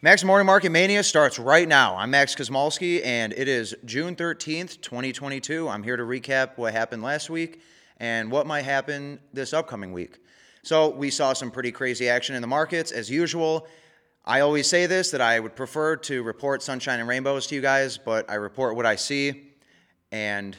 Max Morning Market Mania starts right now. I'm Max Kosmalski, and it is June 13th, 2022. I'm here to recap what happened last week and what might happen this upcoming week. So, we saw some pretty crazy action in the markets as usual. I always say this that I would prefer to report sunshine and rainbows to you guys, but I report what I see, and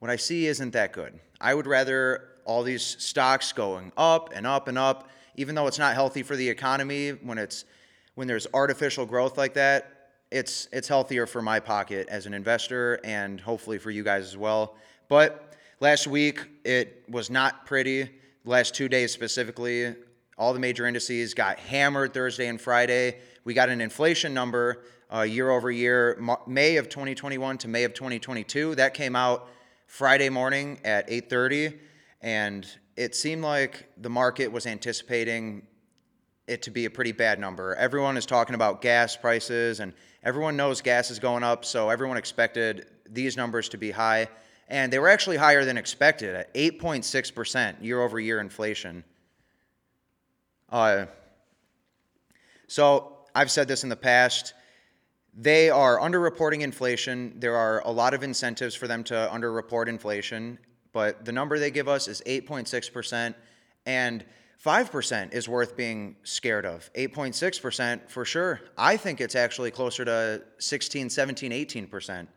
what I see isn't that good. I would rather all these stocks going up and up and up, even though it's not healthy for the economy when it's when there's artificial growth like that, it's it's healthier for my pocket as an investor and hopefully for you guys as well. But last week it was not pretty. Last two days specifically, all the major indices got hammered Thursday and Friday. We got an inflation number uh, year over year, May of 2021 to May of 2022. That came out Friday morning at 8:30, and it seemed like the market was anticipating it to be a pretty bad number. Everyone is talking about gas prices, and everyone knows gas is going up, so everyone expected these numbers to be high. And they were actually higher than expected at 8.6% year over year inflation. Uh, so I've said this in the past. They are underreporting inflation. There are a lot of incentives for them to underreport inflation, but the number they give us is 8.6%. And 5% is worth being scared of. 8.6% for sure. I think it's actually closer to 16, 17, 18%.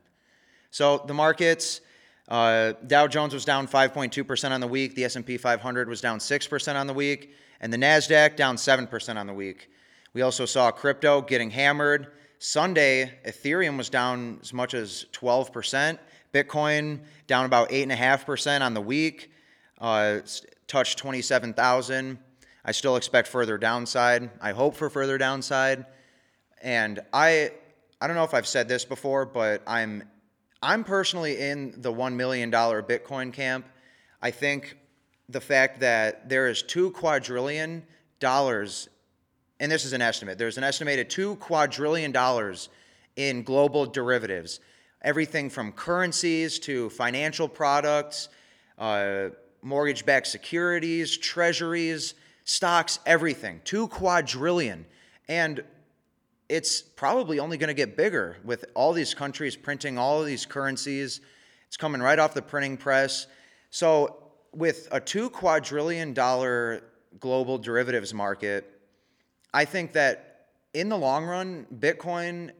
So the markets, uh, Dow Jones was down 5.2% on the week. The S&P 500 was down 6% on the week. And the NASDAQ down 7% on the week. We also saw crypto getting hammered. Sunday, Ethereum was down as much as 12%. Bitcoin down about 8.5% on the week. Uh, touched 27,000. I still expect further downside. I hope for further downside. And I I don't know if I've said this before, but I'm I'm personally in the 1 million dollar Bitcoin camp. I think the fact that there is 2 quadrillion dollars and this is an estimate. There's an estimated 2 quadrillion dollars in global derivatives. Everything from currencies to financial products, uh, mortgage backed securities, treasuries, stocks, everything. Two quadrillion. And it's probably only going to get bigger with all these countries printing all of these currencies. It's coming right off the printing press. So, with a two quadrillion dollar global derivatives market, I think that in the long run, Bitcoin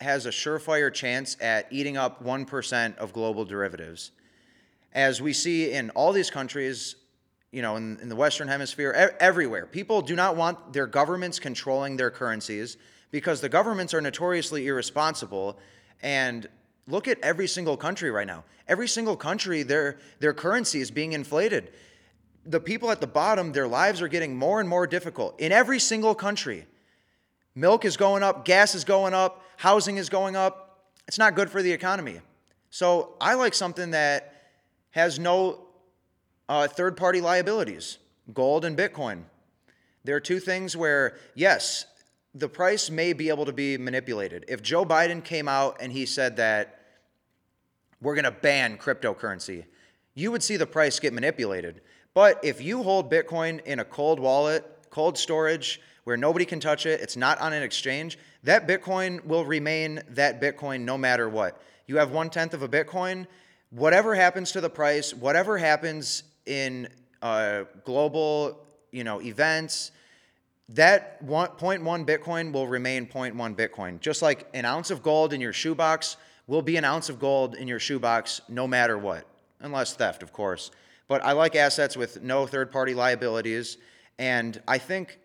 has a surefire chance at eating up 1% of global derivatives as we see in all these countries, you know, in, in the Western Hemisphere, e- everywhere, people do not want their governments controlling their currencies because the governments are notoriously irresponsible. And look at every single country right now. Every single country, their, their currency is being inflated. The people at the bottom, their lives are getting more and more difficult in every single country. Milk is going up, gas is going up, housing is going up. It's not good for the economy. So I like something that has no uh, third party liabilities gold and Bitcoin. There are two things where, yes, the price may be able to be manipulated. If Joe Biden came out and he said that we're going to ban cryptocurrency, you would see the price get manipulated. But if you hold Bitcoin in a cold wallet, cold storage, where nobody can touch it, it's not on an exchange, that Bitcoin will remain that Bitcoin no matter what. You have one tenth of a Bitcoin, whatever happens to the price, whatever happens in uh, global, you know, events, that one, 0.1 Bitcoin will remain 0.1 Bitcoin. Just like an ounce of gold in your shoebox will be an ounce of gold in your shoebox no matter what, unless theft, of course. But I like assets with no third party liabilities. And I think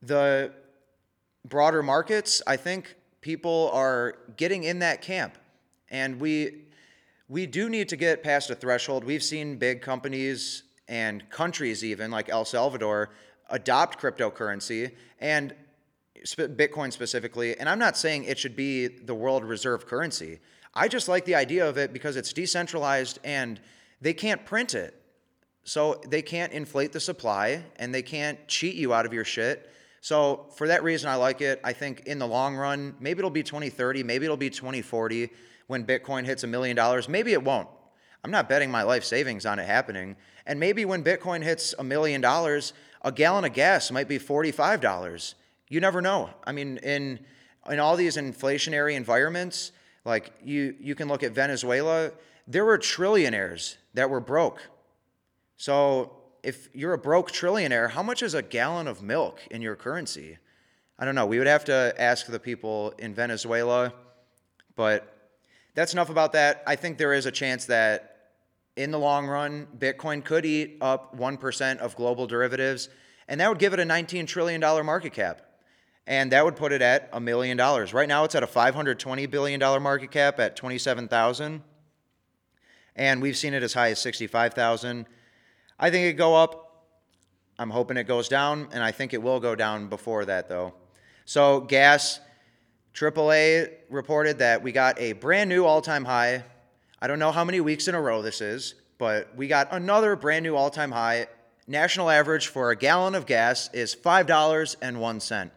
the broader markets, I think people are getting in that camp. And we, we do need to get past a threshold. We've seen big companies and countries, even like El Salvador, adopt cryptocurrency and Bitcoin specifically. And I'm not saying it should be the world reserve currency. I just like the idea of it because it's decentralized and they can't print it. So they can't inflate the supply and they can't cheat you out of your shit. So for that reason, I like it. I think in the long run, maybe it'll be 2030, maybe it'll be 2040 when Bitcoin hits a million dollars. Maybe it won't. I'm not betting my life savings on it happening. And maybe when Bitcoin hits a million dollars, a gallon of gas might be $45. you never know. I mean, in in all these inflationary environments, like you you can look at Venezuela, there were trillionaires that were broke. So if you're a broke trillionaire, how much is a gallon of milk in your currency? I don't know. We would have to ask the people in Venezuela, but that's enough about that. I think there is a chance that in the long run, Bitcoin could eat up 1% of global derivatives, and that would give it a $19 trillion market cap. And that would put it at a million dollars. Right now, it's at a $520 billion market cap at 27,000. And we've seen it as high as 65,000. I think it go up. I'm hoping it goes down, and I think it will go down before that, though. So, gas, AAA reported that we got a brand new all time high. I don't know how many weeks in a row this is, but we got another brand new all time high. National average for a gallon of gas is $5.01.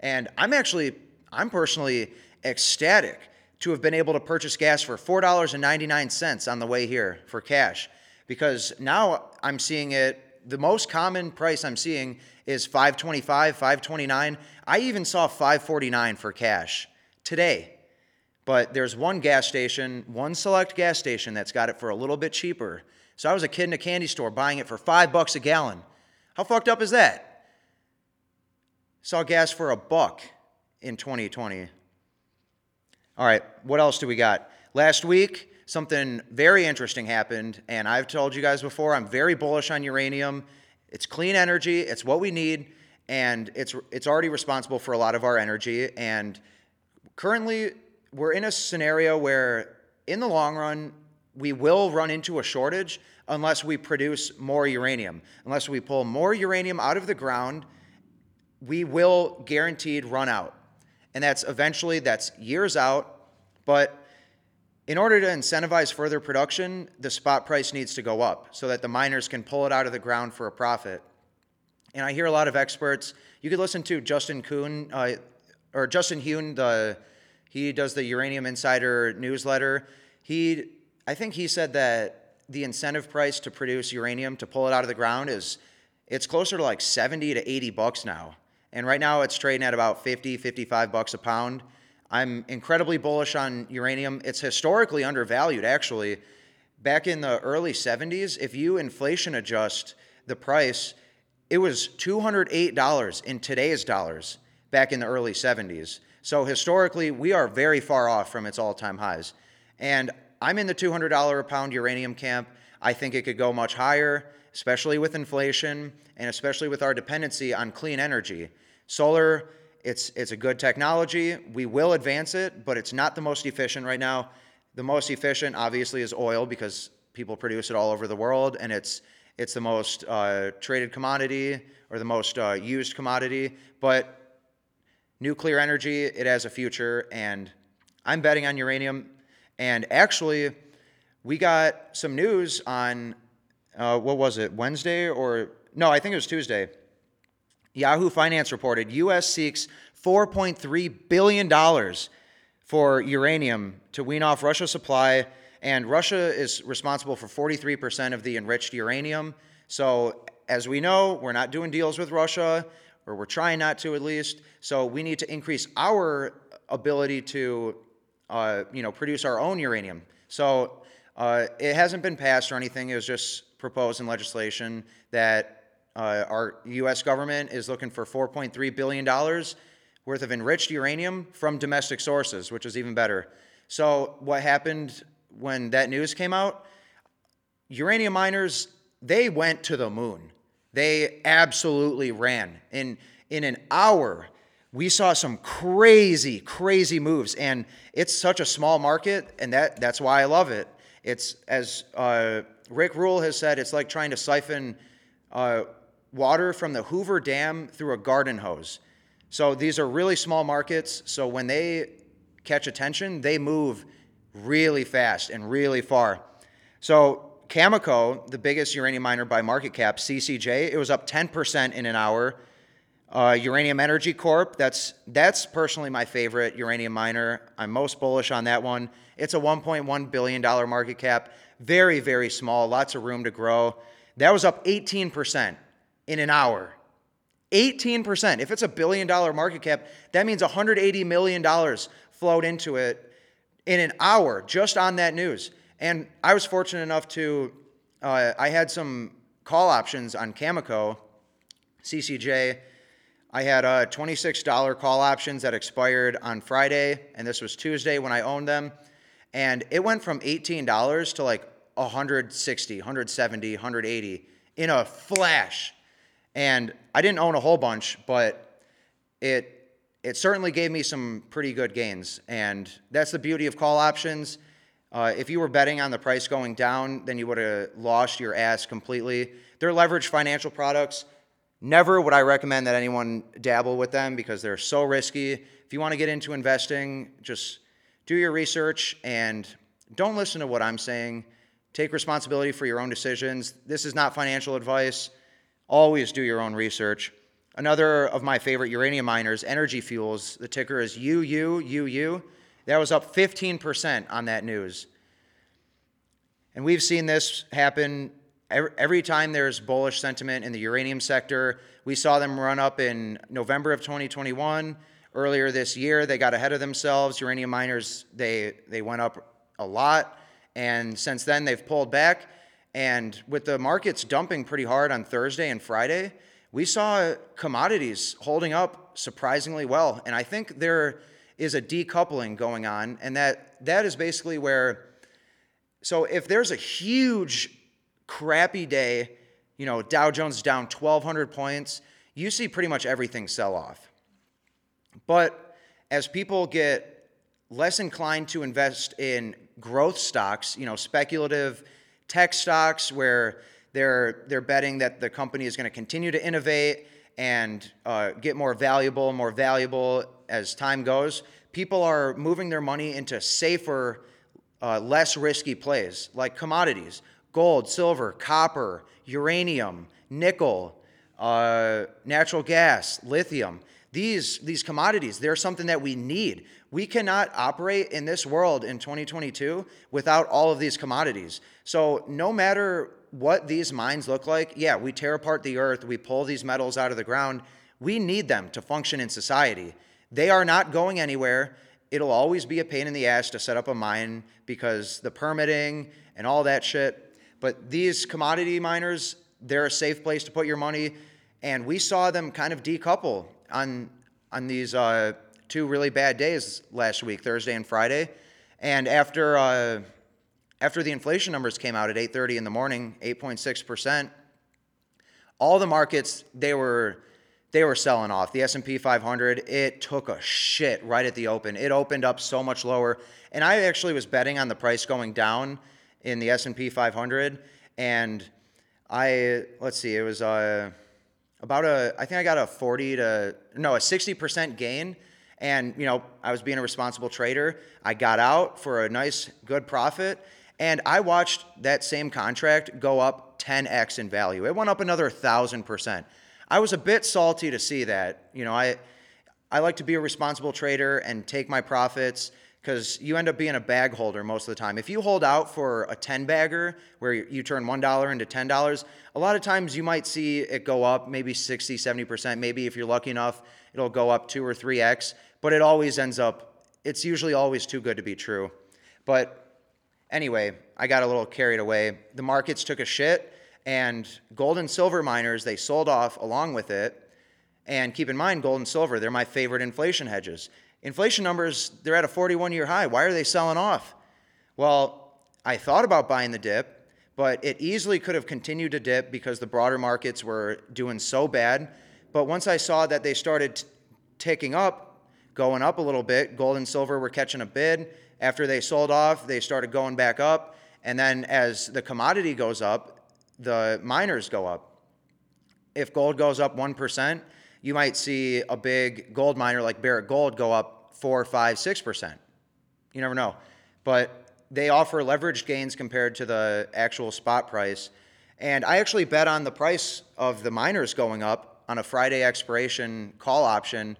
And I'm actually, I'm personally ecstatic to have been able to purchase gas for $4.99 on the way here for cash because now I'm seeing it the most common price I'm seeing is 525, 529. I even saw 549 for cash today. But there's one gas station, one select gas station that's got it for a little bit cheaper. So I was a kid in a candy store buying it for 5 bucks a gallon. How fucked up is that? Saw gas for a buck in 2020. All right, what else do we got? Last week, something very interesting happened, and I've told you guys before, I'm very bullish on uranium. It's clean energy, it's what we need, and it's it's already responsible for a lot of our energy. And currently, we're in a scenario where, in the long run, we will run into a shortage unless we produce more uranium. Unless we pull more uranium out of the ground, we will guaranteed run out. And that's eventually, that's years out, but in order to incentivize further production, the spot price needs to go up so that the miners can pull it out of the ground for a profit. And I hear a lot of experts. You could listen to Justin Kuhn uh, or Justin Huhn. The he does the Uranium Insider newsletter. He, I think he said that the incentive price to produce uranium to pull it out of the ground is it's closer to like 70 to 80 bucks now. And right now it's trading at about 50, 55 bucks a pound. I'm incredibly bullish on uranium. It's historically undervalued, actually. Back in the early 70s, if you inflation adjust the price, it was $208 in today's dollars back in the early 70s. So historically, we are very far off from its all time highs. And I'm in the $200 a pound uranium camp. I think it could go much higher, especially with inflation and especially with our dependency on clean energy. Solar it's, it's a good technology. We will advance it, but it's not the most efficient right now. The most efficient, obviously, is oil because people produce it all over the world, and it's, it's the most uh, traded commodity or the most uh, used commodity. But nuclear energy, it has a future, and I'm betting on uranium. And actually, we got some news on, uh, what was it, Wednesday or, no, I think it was Tuesday Yahoo Finance reported U.S. seeks $4.3 billion for uranium to wean off Russia's supply, and Russia is responsible for 43% of the enriched uranium. So, as we know, we're not doing deals with Russia, or we're trying not to at least. So, we need to increase our ability to, uh, you know, produce our own uranium. So, uh, it hasn't been passed or anything. It was just proposed in legislation that uh, our U.S. government is looking for $4.3 billion worth of enriched uranium from domestic sources, which is even better. So, what happened when that news came out? Uranium miners, they went to the moon. They absolutely ran. In, in an hour, we saw some crazy, crazy moves. And it's such a small market, and that, that's why I love it. It's, as uh, Rick Rule has said, it's like trying to siphon uh, water from the Hoover Dam through a garden hose. So these are really small markets. So when they catch attention, they move really fast and really far. So Cameco, the biggest uranium miner by market cap, CCJ, it was up 10% in an hour. Uh, uranium Energy Corp, that's that's personally my favorite uranium miner. I'm most bullish on that one. It's a 1.1 billion dollar market cap, very very small, lots of room to grow. That was up 18% in an hour. 18%. If it's a billion dollar market cap, that means $180 million flowed into it in an hour just on that news. And I was fortunate enough to, uh, I had some call options on Cameco, CCJ. I had uh, $26 call options that expired on Friday, and this was Tuesday when I owned them. And it went from $18 to like 160, 170, 180 in a flash. And I didn't own a whole bunch, but it it certainly gave me some pretty good gains. And that's the beauty of call options. Uh, if you were betting on the price going down, then you would have lost your ass completely. They're leveraged financial products. Never would I recommend that anyone dabble with them because they're so risky. If you want to get into investing, just do your research and don't listen to what I'm saying. Take responsibility for your own decisions. This is not financial advice. Always do your own research. Another of my favorite uranium miners, Energy Fuels, the ticker is UUUU. That was up 15% on that news. And we've seen this happen every time there's bullish sentiment in the uranium sector. We saw them run up in November of 2021. Earlier this year, they got ahead of themselves. Uranium miners, they, they went up a lot. And since then, they've pulled back. And with the markets dumping pretty hard on Thursday and Friday, we saw commodities holding up surprisingly well. And I think there is a decoupling going on. And that, that is basically where, so if there's a huge crappy day, you know, Dow Jones down 1,200 points, you see pretty much everything sell off. But as people get less inclined to invest in growth stocks, you know, speculative tech stocks where they're, they're betting that the company is going to continue to innovate and uh, get more valuable, more valuable as time goes. People are moving their money into safer, uh, less risky plays like commodities gold, silver, copper, uranium, nickel, uh, natural gas, lithium. These, these commodities, they're something that we need. We cannot operate in this world in 2022 without all of these commodities. So, no matter what these mines look like, yeah, we tear apart the earth, we pull these metals out of the ground. We need them to function in society. They are not going anywhere. It'll always be a pain in the ass to set up a mine because the permitting and all that shit. But these commodity miners, they're a safe place to put your money. And we saw them kind of decouple on, on these uh, two really bad days last week, Thursday and Friday. And after, uh, after the inflation numbers came out at 8:30 in the morning, 8.6%, all the markets they were they were selling off. The S&P 500, it took a shit right at the open. It opened up so much lower, and I actually was betting on the price going down in the S&P 500 and I let's see, it was uh, about a I think I got a 40 to no, a 60% gain and you know, I was being a responsible trader. I got out for a nice good profit and I watched that same contract go up 10x in value. It went up another 1000%. I was a bit salty to see that. You know, I I like to be a responsible trader and take my profits because you end up being a bag holder most of the time. If you hold out for a 10 bagger where you turn $1 into $10, a lot of times you might see it go up maybe 60, 70%. Maybe if you're lucky enough, it'll go up 2 or 3x, but it always ends up, it's usually always too good to be true. But anyway, I got a little carried away. The markets took a shit, and gold and silver miners, they sold off along with it. And keep in mind, gold and silver, they're my favorite inflation hedges. Inflation numbers, they're at a 41 year high. Why are they selling off? Well, I thought about buying the dip, but it easily could have continued to dip because the broader markets were doing so bad. But once I saw that they started ticking up, going up a little bit, gold and silver were catching a bid. After they sold off, they started going back up. And then as the commodity goes up, the miners go up. If gold goes up 1%, you might see a big gold miner like Barrick Gold go up four, five, six percent. You never know, but they offer leveraged gains compared to the actual spot price. And I actually bet on the price of the miners going up on a Friday expiration call option,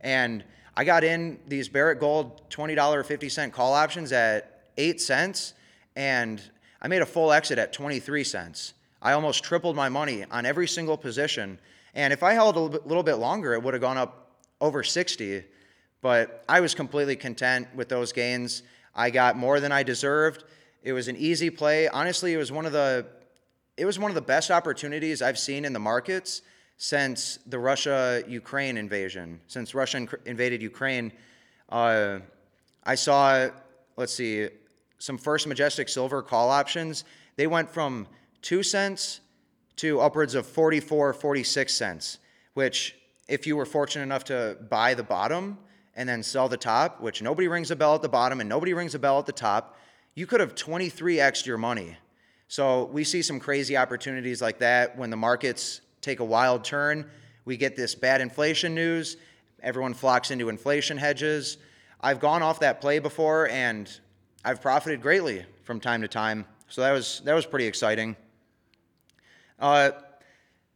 and I got in these Barrick Gold $20.50 call options at 8 cents, and I made a full exit at 23 cents. I almost tripled my money on every single position And if I held a little bit longer, it would have gone up over 60. But I was completely content with those gains. I got more than I deserved. It was an easy play. Honestly, it was one of the it was one of the best opportunities I've seen in the markets since the Russia Ukraine invasion. Since Russia invaded Ukraine, uh, I saw, let's see, some First Majestic Silver call options. They went from 2 cents to upwards of 44, 46 cents, which, if you were fortunate enough to buy the bottom and then sell the top, which nobody rings a bell at the bottom and nobody rings a bell at the top, you could have 23x your money. So we see some crazy opportunities like that when the markets take a wild turn. We get this bad inflation news. Everyone flocks into inflation hedges. I've gone off that play before and I've profited greatly from time to time. So that was that was pretty exciting. Uh,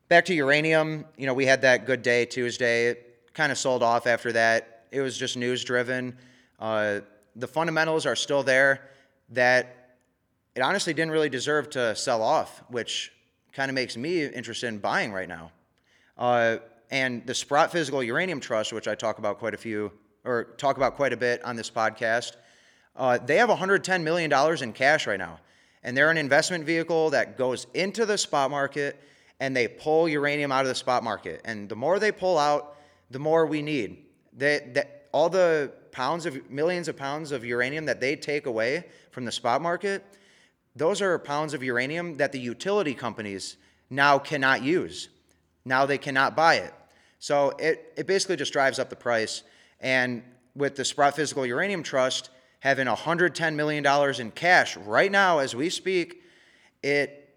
back to uranium, you know, we had that good day Tuesday. It kind of sold off after that. It was just news driven. Uh, the fundamentals are still there. That it honestly didn't really deserve to sell off, which kind of makes me interested in buying right now. Uh, and the Sprott Physical Uranium Trust, which I talk about quite a few or talk about quite a bit on this podcast, uh, they have 110 million dollars in cash right now, and they're an investment vehicle that goes into the spot market and they pull uranium out of the spot market. And the more they pull out, the more we need. They, that all the pounds of millions of pounds of uranium that they take away from the spot market those are pounds of uranium that the utility companies now cannot use. Now they cannot buy it. So it, it basically just drives up the price. And with the Sprott Physical Uranium Trust having $110 million in cash right now as we speak, it,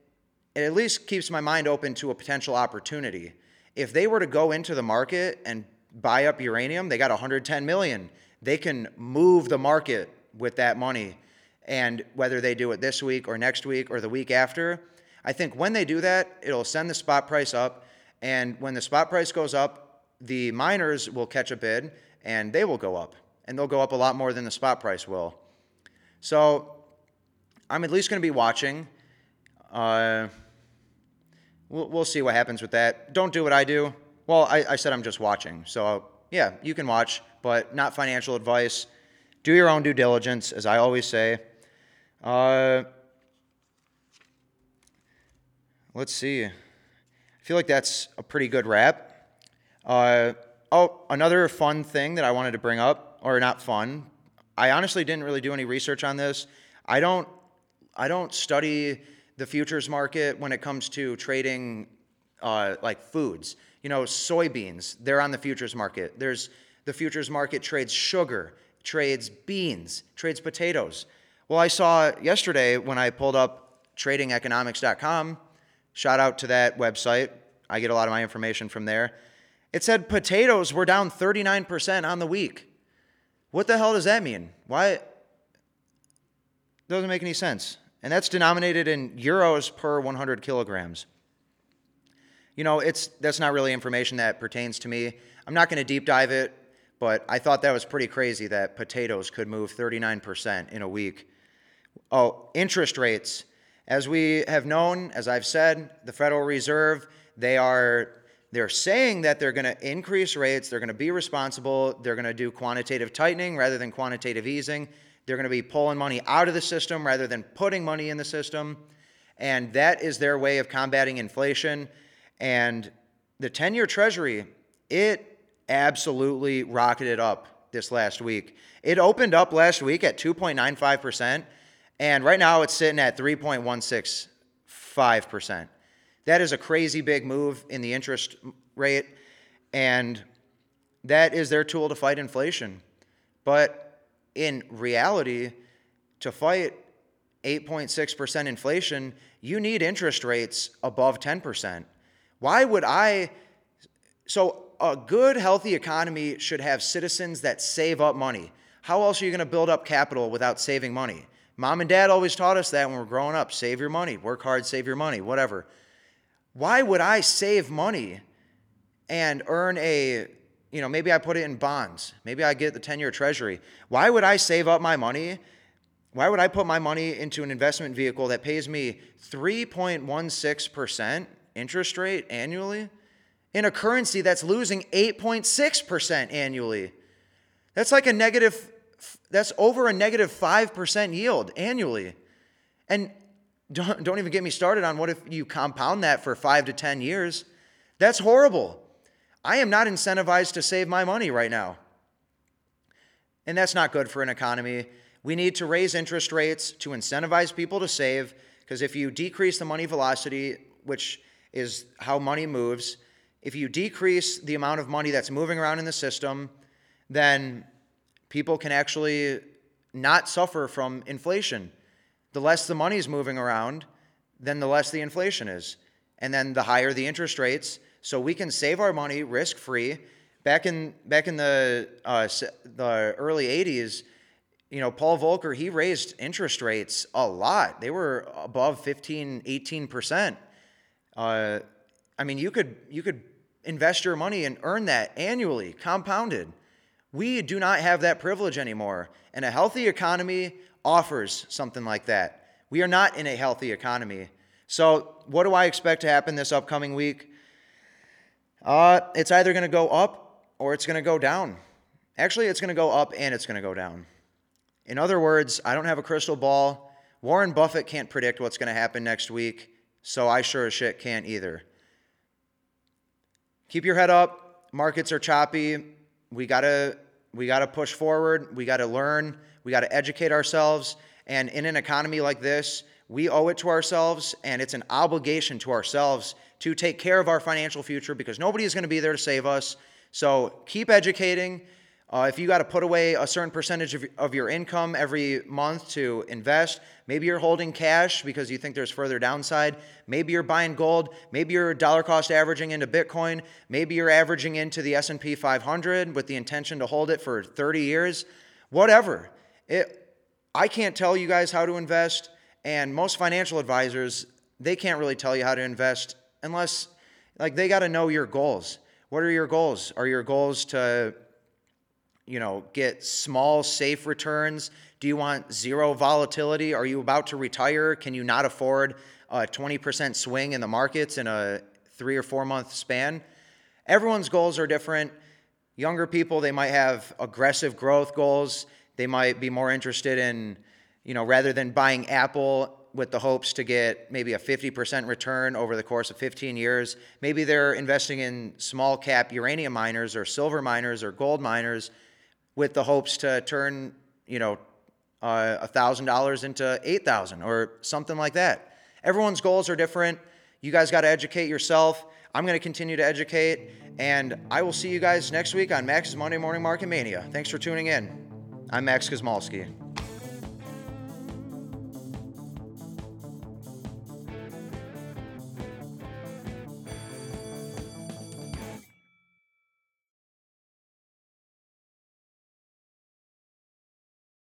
it at least keeps my mind open to a potential opportunity. If they were to go into the market and buy up uranium, they got 110 million. They can move the market with that money and whether they do it this week or next week or the week after, I think when they do that, it'll send the spot price up. And when the spot price goes up, the miners will catch a bid and they will go up. And they'll go up a lot more than the spot price will. So I'm at least going to be watching. Uh, we'll, we'll see what happens with that. Don't do what I do. Well, I, I said I'm just watching. So yeah, you can watch, but not financial advice. Do your own due diligence, as I always say. Uh, let's see. I feel like that's a pretty good wrap. Uh, oh, another fun thing that I wanted to bring up, or not fun. I honestly didn't really do any research on this. I don't. I don't study the futures market when it comes to trading uh, like foods. You know, soybeans, they're on the futures market. There's the futures market trades sugar, trades beans, trades potatoes. Well, I saw yesterday when I pulled up tradingeconomics.com, shout out to that website. I get a lot of my information from there. It said potatoes were down 39% on the week. What the hell does that mean? Why? Doesn't make any sense. And that's denominated in euros per 100 kilograms. You know, it's that's not really information that pertains to me. I'm not going to deep dive it, but I thought that was pretty crazy that potatoes could move 39% in a week. Oh, interest rates. As we have known, as I've said, the Federal Reserve, they are they're saying that they're going to increase rates, they're going to be responsible, they're going to do quantitative tightening rather than quantitative easing. They're going to be pulling money out of the system rather than putting money in the system. And that is their way of combating inflation. And the 10 year Treasury, it absolutely rocketed up this last week. It opened up last week at 2.95%. And right now it's sitting at 3.165%. That is a crazy big move in the interest rate. And that is their tool to fight inflation. But in reality, to fight 8.6% inflation, you need interest rates above 10%. Why would I? So, a good, healthy economy should have citizens that save up money. How else are you going to build up capital without saving money? Mom and dad always taught us that when we are growing up save your money, work hard, save your money, whatever. Why would I save money and earn a, you know, maybe I put it in bonds, maybe I get the 10 year treasury. Why would I save up my money? Why would I put my money into an investment vehicle that pays me 3.16% interest rate annually in a currency that's losing 8.6% annually. That's like a negative, that's over a negative 5% yield annually. And don't, don't even get me started on what if you compound that for five to 10 years. That's horrible. I am not incentivized to save my money right now. And that's not good for an economy. We need to raise interest rates to incentivize people to save, because if you decrease the money velocity, which is how money moves, if you decrease the amount of money that's moving around in the system, then people can actually not suffer from inflation. The less the money is moving around, then the less the inflation is. And then the higher the interest rates, so we can save our money risk free. Back in back in the uh, the early '80s, you know, Paul Volcker he raised interest rates a lot. They were above 15, 18 percent. Uh, I mean, you could you could invest your money and earn that annually, compounded. We do not have that privilege anymore, and a healthy economy offers something like that. We are not in a healthy economy. So, what do I expect to happen this upcoming week? Uh, it's either going to go up or it's going to go down. Actually, it's going to go up and it's going to go down. In other words, I don't have a crystal ball. Warren Buffett can't predict what's going to happen next week, so I sure as shit can't either. Keep your head up. Markets are choppy. We got to we got to push forward. We got to learn. We got to educate ourselves. And in an economy like this, we owe it to ourselves, and it's an obligation to ourselves to take care of our financial future because nobody is going to be there to save us. So keep educating. Uh, if you got to put away a certain percentage of, of your income every month to invest, maybe you're holding cash because you think there's further downside. Maybe you're buying gold. Maybe you're dollar cost averaging into Bitcoin. Maybe you're averaging into the S&P 500 with the intention to hold it for 30 years. Whatever. It, I can't tell you guys how to invest, and most financial advisors they can't really tell you how to invest unless like they got to know your goals. What are your goals? Are your goals to you know, get small safe returns? Do you want zero volatility? Are you about to retire? Can you not afford a 20% swing in the markets in a 3 or 4 month span? Everyone's goals are different. Younger people, they might have aggressive growth goals. They might be more interested in, you know, rather than buying Apple, with the hopes to get maybe a 50% return over the course of 15 years. Maybe they're investing in small cap uranium miners or silver miners or gold miners with the hopes to turn, you know, uh, a thousand dollars into eight thousand or something like that. Everyone's goals are different. You guys got to educate yourself. I'm going to continue to educate, and I will see you guys next week on Max's Monday Morning Market Mania. Thanks for tuning in. I'm Max Kosmalski.